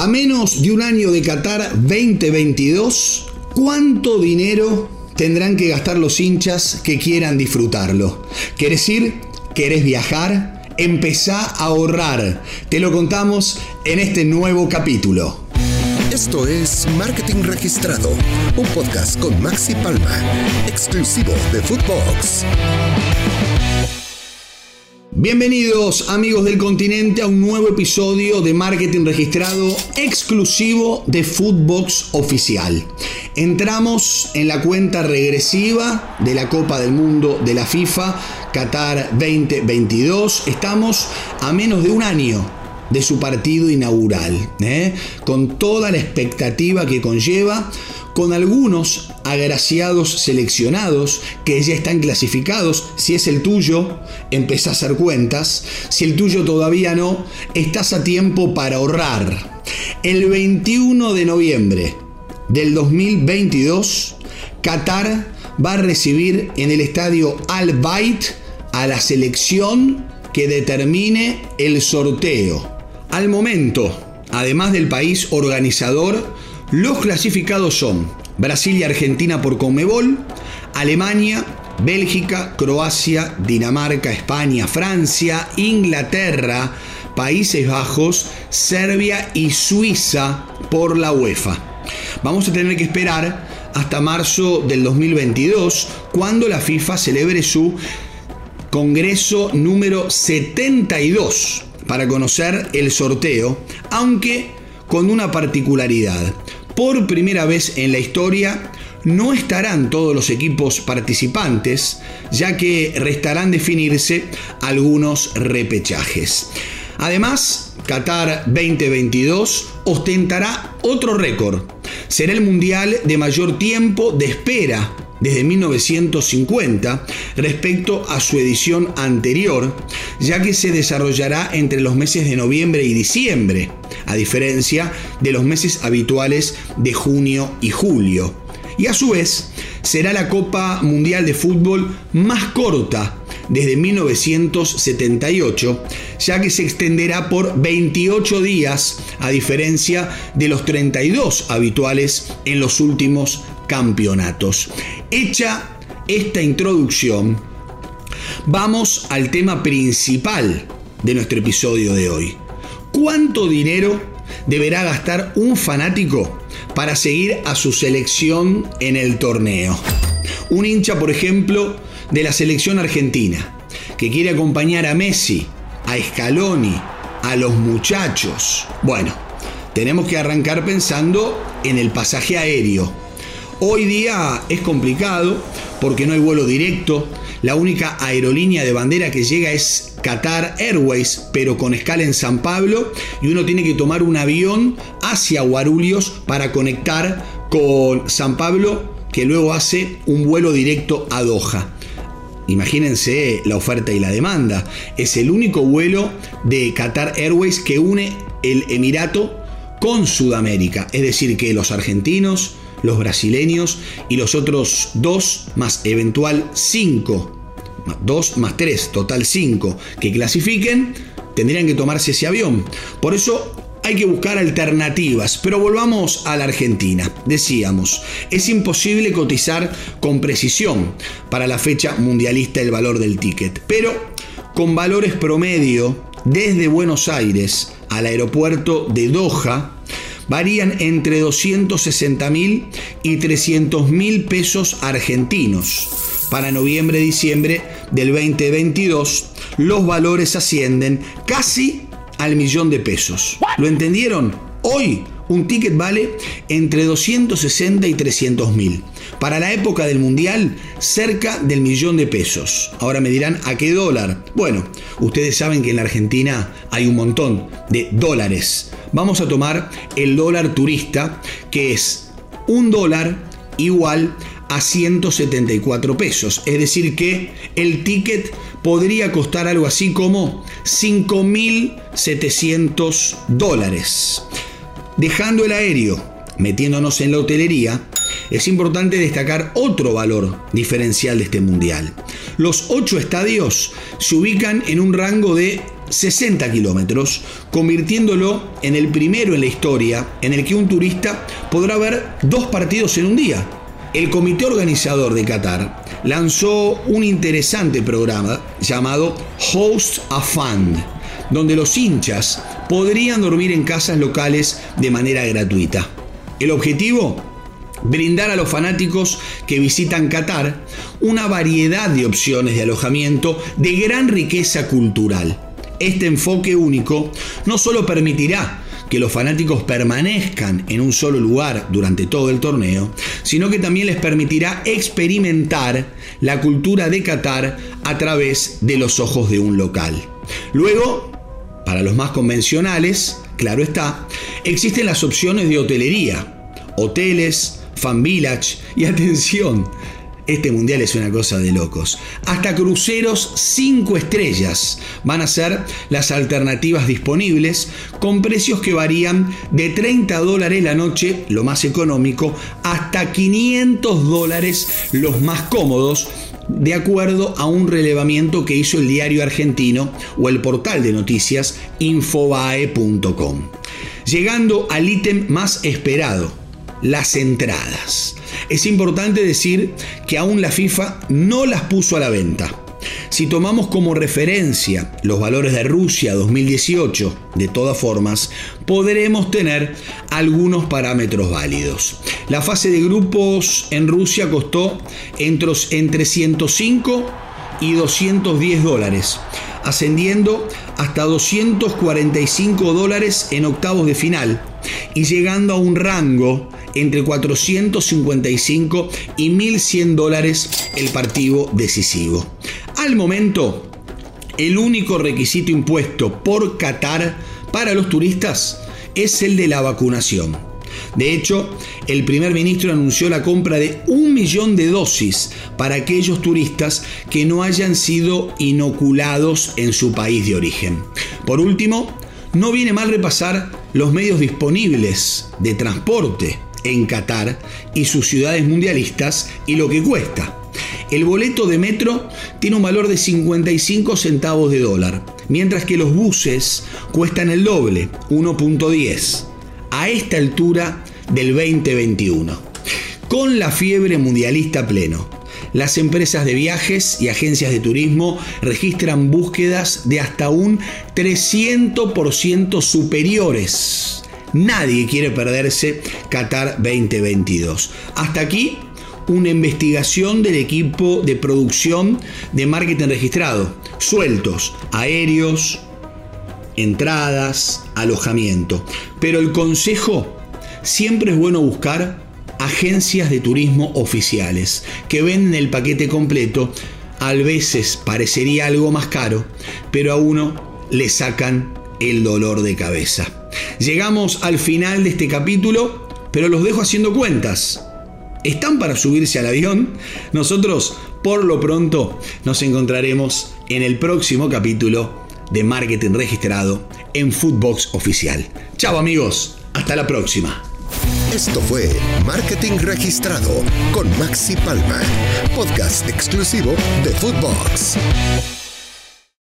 A menos de un año de Qatar 2022, ¿cuánto dinero tendrán que gastar los hinchas que quieran disfrutarlo? ¿Querés ir? ¿Querés viajar? Empezá a ahorrar. Te lo contamos en este nuevo capítulo. Esto es Marketing Registrado, un podcast con Maxi Palma, exclusivo de Footbox. Bienvenidos amigos del continente a un nuevo episodio de Marketing Registrado exclusivo de Foodbox Oficial. Entramos en la cuenta regresiva de la Copa del Mundo de la FIFA Qatar 2022. Estamos a menos de un año de su partido inaugural, ¿eh? con toda la expectativa que conlleva con algunos agraciados seleccionados que ya están clasificados. Si es el tuyo, empieza a hacer cuentas. Si el tuyo todavía no, estás a tiempo para ahorrar. El 21 de noviembre del 2022, Qatar va a recibir en el estadio Al Bayt a la selección que determine el sorteo. Al momento, además del país organizador, los clasificados son Brasil y Argentina por Conmebol, Alemania, Bélgica, Croacia, Dinamarca, España, Francia, Inglaterra, Países Bajos, Serbia y Suiza por la UEFA. Vamos a tener que esperar hasta marzo del 2022, cuando la FIFA celebre su Congreso número 72 para conocer el sorteo, aunque con una particularidad por primera vez en la historia, no estarán todos los equipos participantes, ya que restarán definirse algunos repechajes. Además, Qatar 2022 ostentará otro récord. Será el mundial de mayor tiempo de espera desde 1950 respecto a su edición anterior, ya que se desarrollará entre los meses de noviembre y diciembre, a diferencia de los meses habituales de junio y julio. Y a su vez, será la Copa Mundial de Fútbol más corta desde 1978, ya que se extenderá por 28 días, a diferencia de los 32 habituales en los últimos campeonatos. Hecha esta introducción, vamos al tema principal de nuestro episodio de hoy. ¿Cuánto dinero deberá gastar un fanático para seguir a su selección en el torneo? Un hincha, por ejemplo, de la selección argentina, que quiere acompañar a Messi, a Scaloni, a los muchachos. Bueno, tenemos que arrancar pensando en el pasaje aéreo Hoy día es complicado porque no hay vuelo directo. La única aerolínea de bandera que llega es Qatar Airways, pero con escala en San Pablo y uno tiene que tomar un avión hacia Guarulhos para conectar con San Pablo, que luego hace un vuelo directo a Doha. Imagínense la oferta y la demanda. Es el único vuelo de Qatar Airways que une el Emirato con Sudamérica. Es decir, que los argentinos, los brasileños y los otros dos más eventual cinco, dos más tres, total cinco, que clasifiquen, tendrían que tomarse ese avión. Por eso hay que buscar alternativas, pero volvamos a la Argentina. Decíamos, es imposible cotizar con precisión para la fecha mundialista el valor del ticket, pero con valores promedio desde Buenos Aires al aeropuerto de Doha, varían entre 260 mil y 300 mil pesos argentinos. Para noviembre-diciembre del 2022, los valores ascienden casi al millón de pesos. ¿Lo entendieron? Hoy un ticket vale entre 260 y 300 mil. Para la época del Mundial, cerca del millón de pesos. Ahora me dirán, ¿a qué dólar? Bueno, ustedes saben que en la Argentina hay un montón de dólares. Vamos a tomar el dólar turista, que es un dólar igual a 174 pesos. Es decir, que el ticket podría costar algo así como 5.700 dólares. Dejando el aéreo, metiéndonos en la hotelería, es importante destacar otro valor diferencial de este mundial. Los ocho estadios se ubican en un rango de 60 kilómetros, convirtiéndolo en el primero en la historia en el que un turista podrá ver dos partidos en un día. El comité organizador de Qatar lanzó un interesante programa llamado Host a Fund, donde los hinchas podrían dormir en casas locales de manera gratuita. El objetivo brindar a los fanáticos que visitan Qatar una variedad de opciones de alojamiento de gran riqueza cultural. Este enfoque único no solo permitirá que los fanáticos permanezcan en un solo lugar durante todo el torneo, sino que también les permitirá experimentar la cultura de Qatar a través de los ojos de un local. Luego, para los más convencionales, claro está, existen las opciones de hotelería, hoteles, Fan Village y atención, este mundial es una cosa de locos. Hasta cruceros 5 estrellas van a ser las alternativas disponibles con precios que varían de 30 dólares la noche, lo más económico, hasta 500 dólares los más cómodos de acuerdo a un relevamiento que hizo el diario argentino o el portal de noticias infobae.com. Llegando al ítem más esperado, las entradas. Es importante decir que aún la FIFA no las puso a la venta. Si tomamos como referencia los valores de Rusia 2018, de todas formas, podremos tener algunos parámetros válidos. La fase de grupos en Rusia costó entre, entre 105 y 210 dólares, ascendiendo hasta 245 dólares en octavos de final y llegando a un rango entre 455 y 1.100 dólares el partido decisivo. Al momento, el único requisito impuesto por Qatar para los turistas es el de la vacunación. De hecho, el primer ministro anunció la compra de un millón de dosis para aquellos turistas que no hayan sido inoculados en su país de origen. Por último, no viene mal repasar los medios disponibles de transporte en Qatar y sus ciudades mundialistas y lo que cuesta. El boleto de metro tiene un valor de 55 centavos de dólar, mientras que los buses cuestan el doble, 1.10, a esta altura del 2021. Con la fiebre mundialista pleno, las empresas de viajes y agencias de turismo registran búsquedas de hasta un 300% superiores Nadie quiere perderse Qatar 2022. Hasta aquí una investigación del equipo de producción de marketing registrado. Sueltos, aéreos, entradas, alojamiento. Pero el consejo, siempre es bueno buscar agencias de turismo oficiales que venden el paquete completo. A veces parecería algo más caro, pero a uno le sacan el dolor de cabeza. Llegamos al final de este capítulo, pero los dejo haciendo cuentas. ¿Están para subirse al avión? Nosotros, por lo pronto, nos encontraremos en el próximo capítulo de Marketing Registrado en Foodbox Oficial. Chao amigos, hasta la próxima. Esto fue Marketing Registrado con Maxi Palma, podcast exclusivo de Foodbox.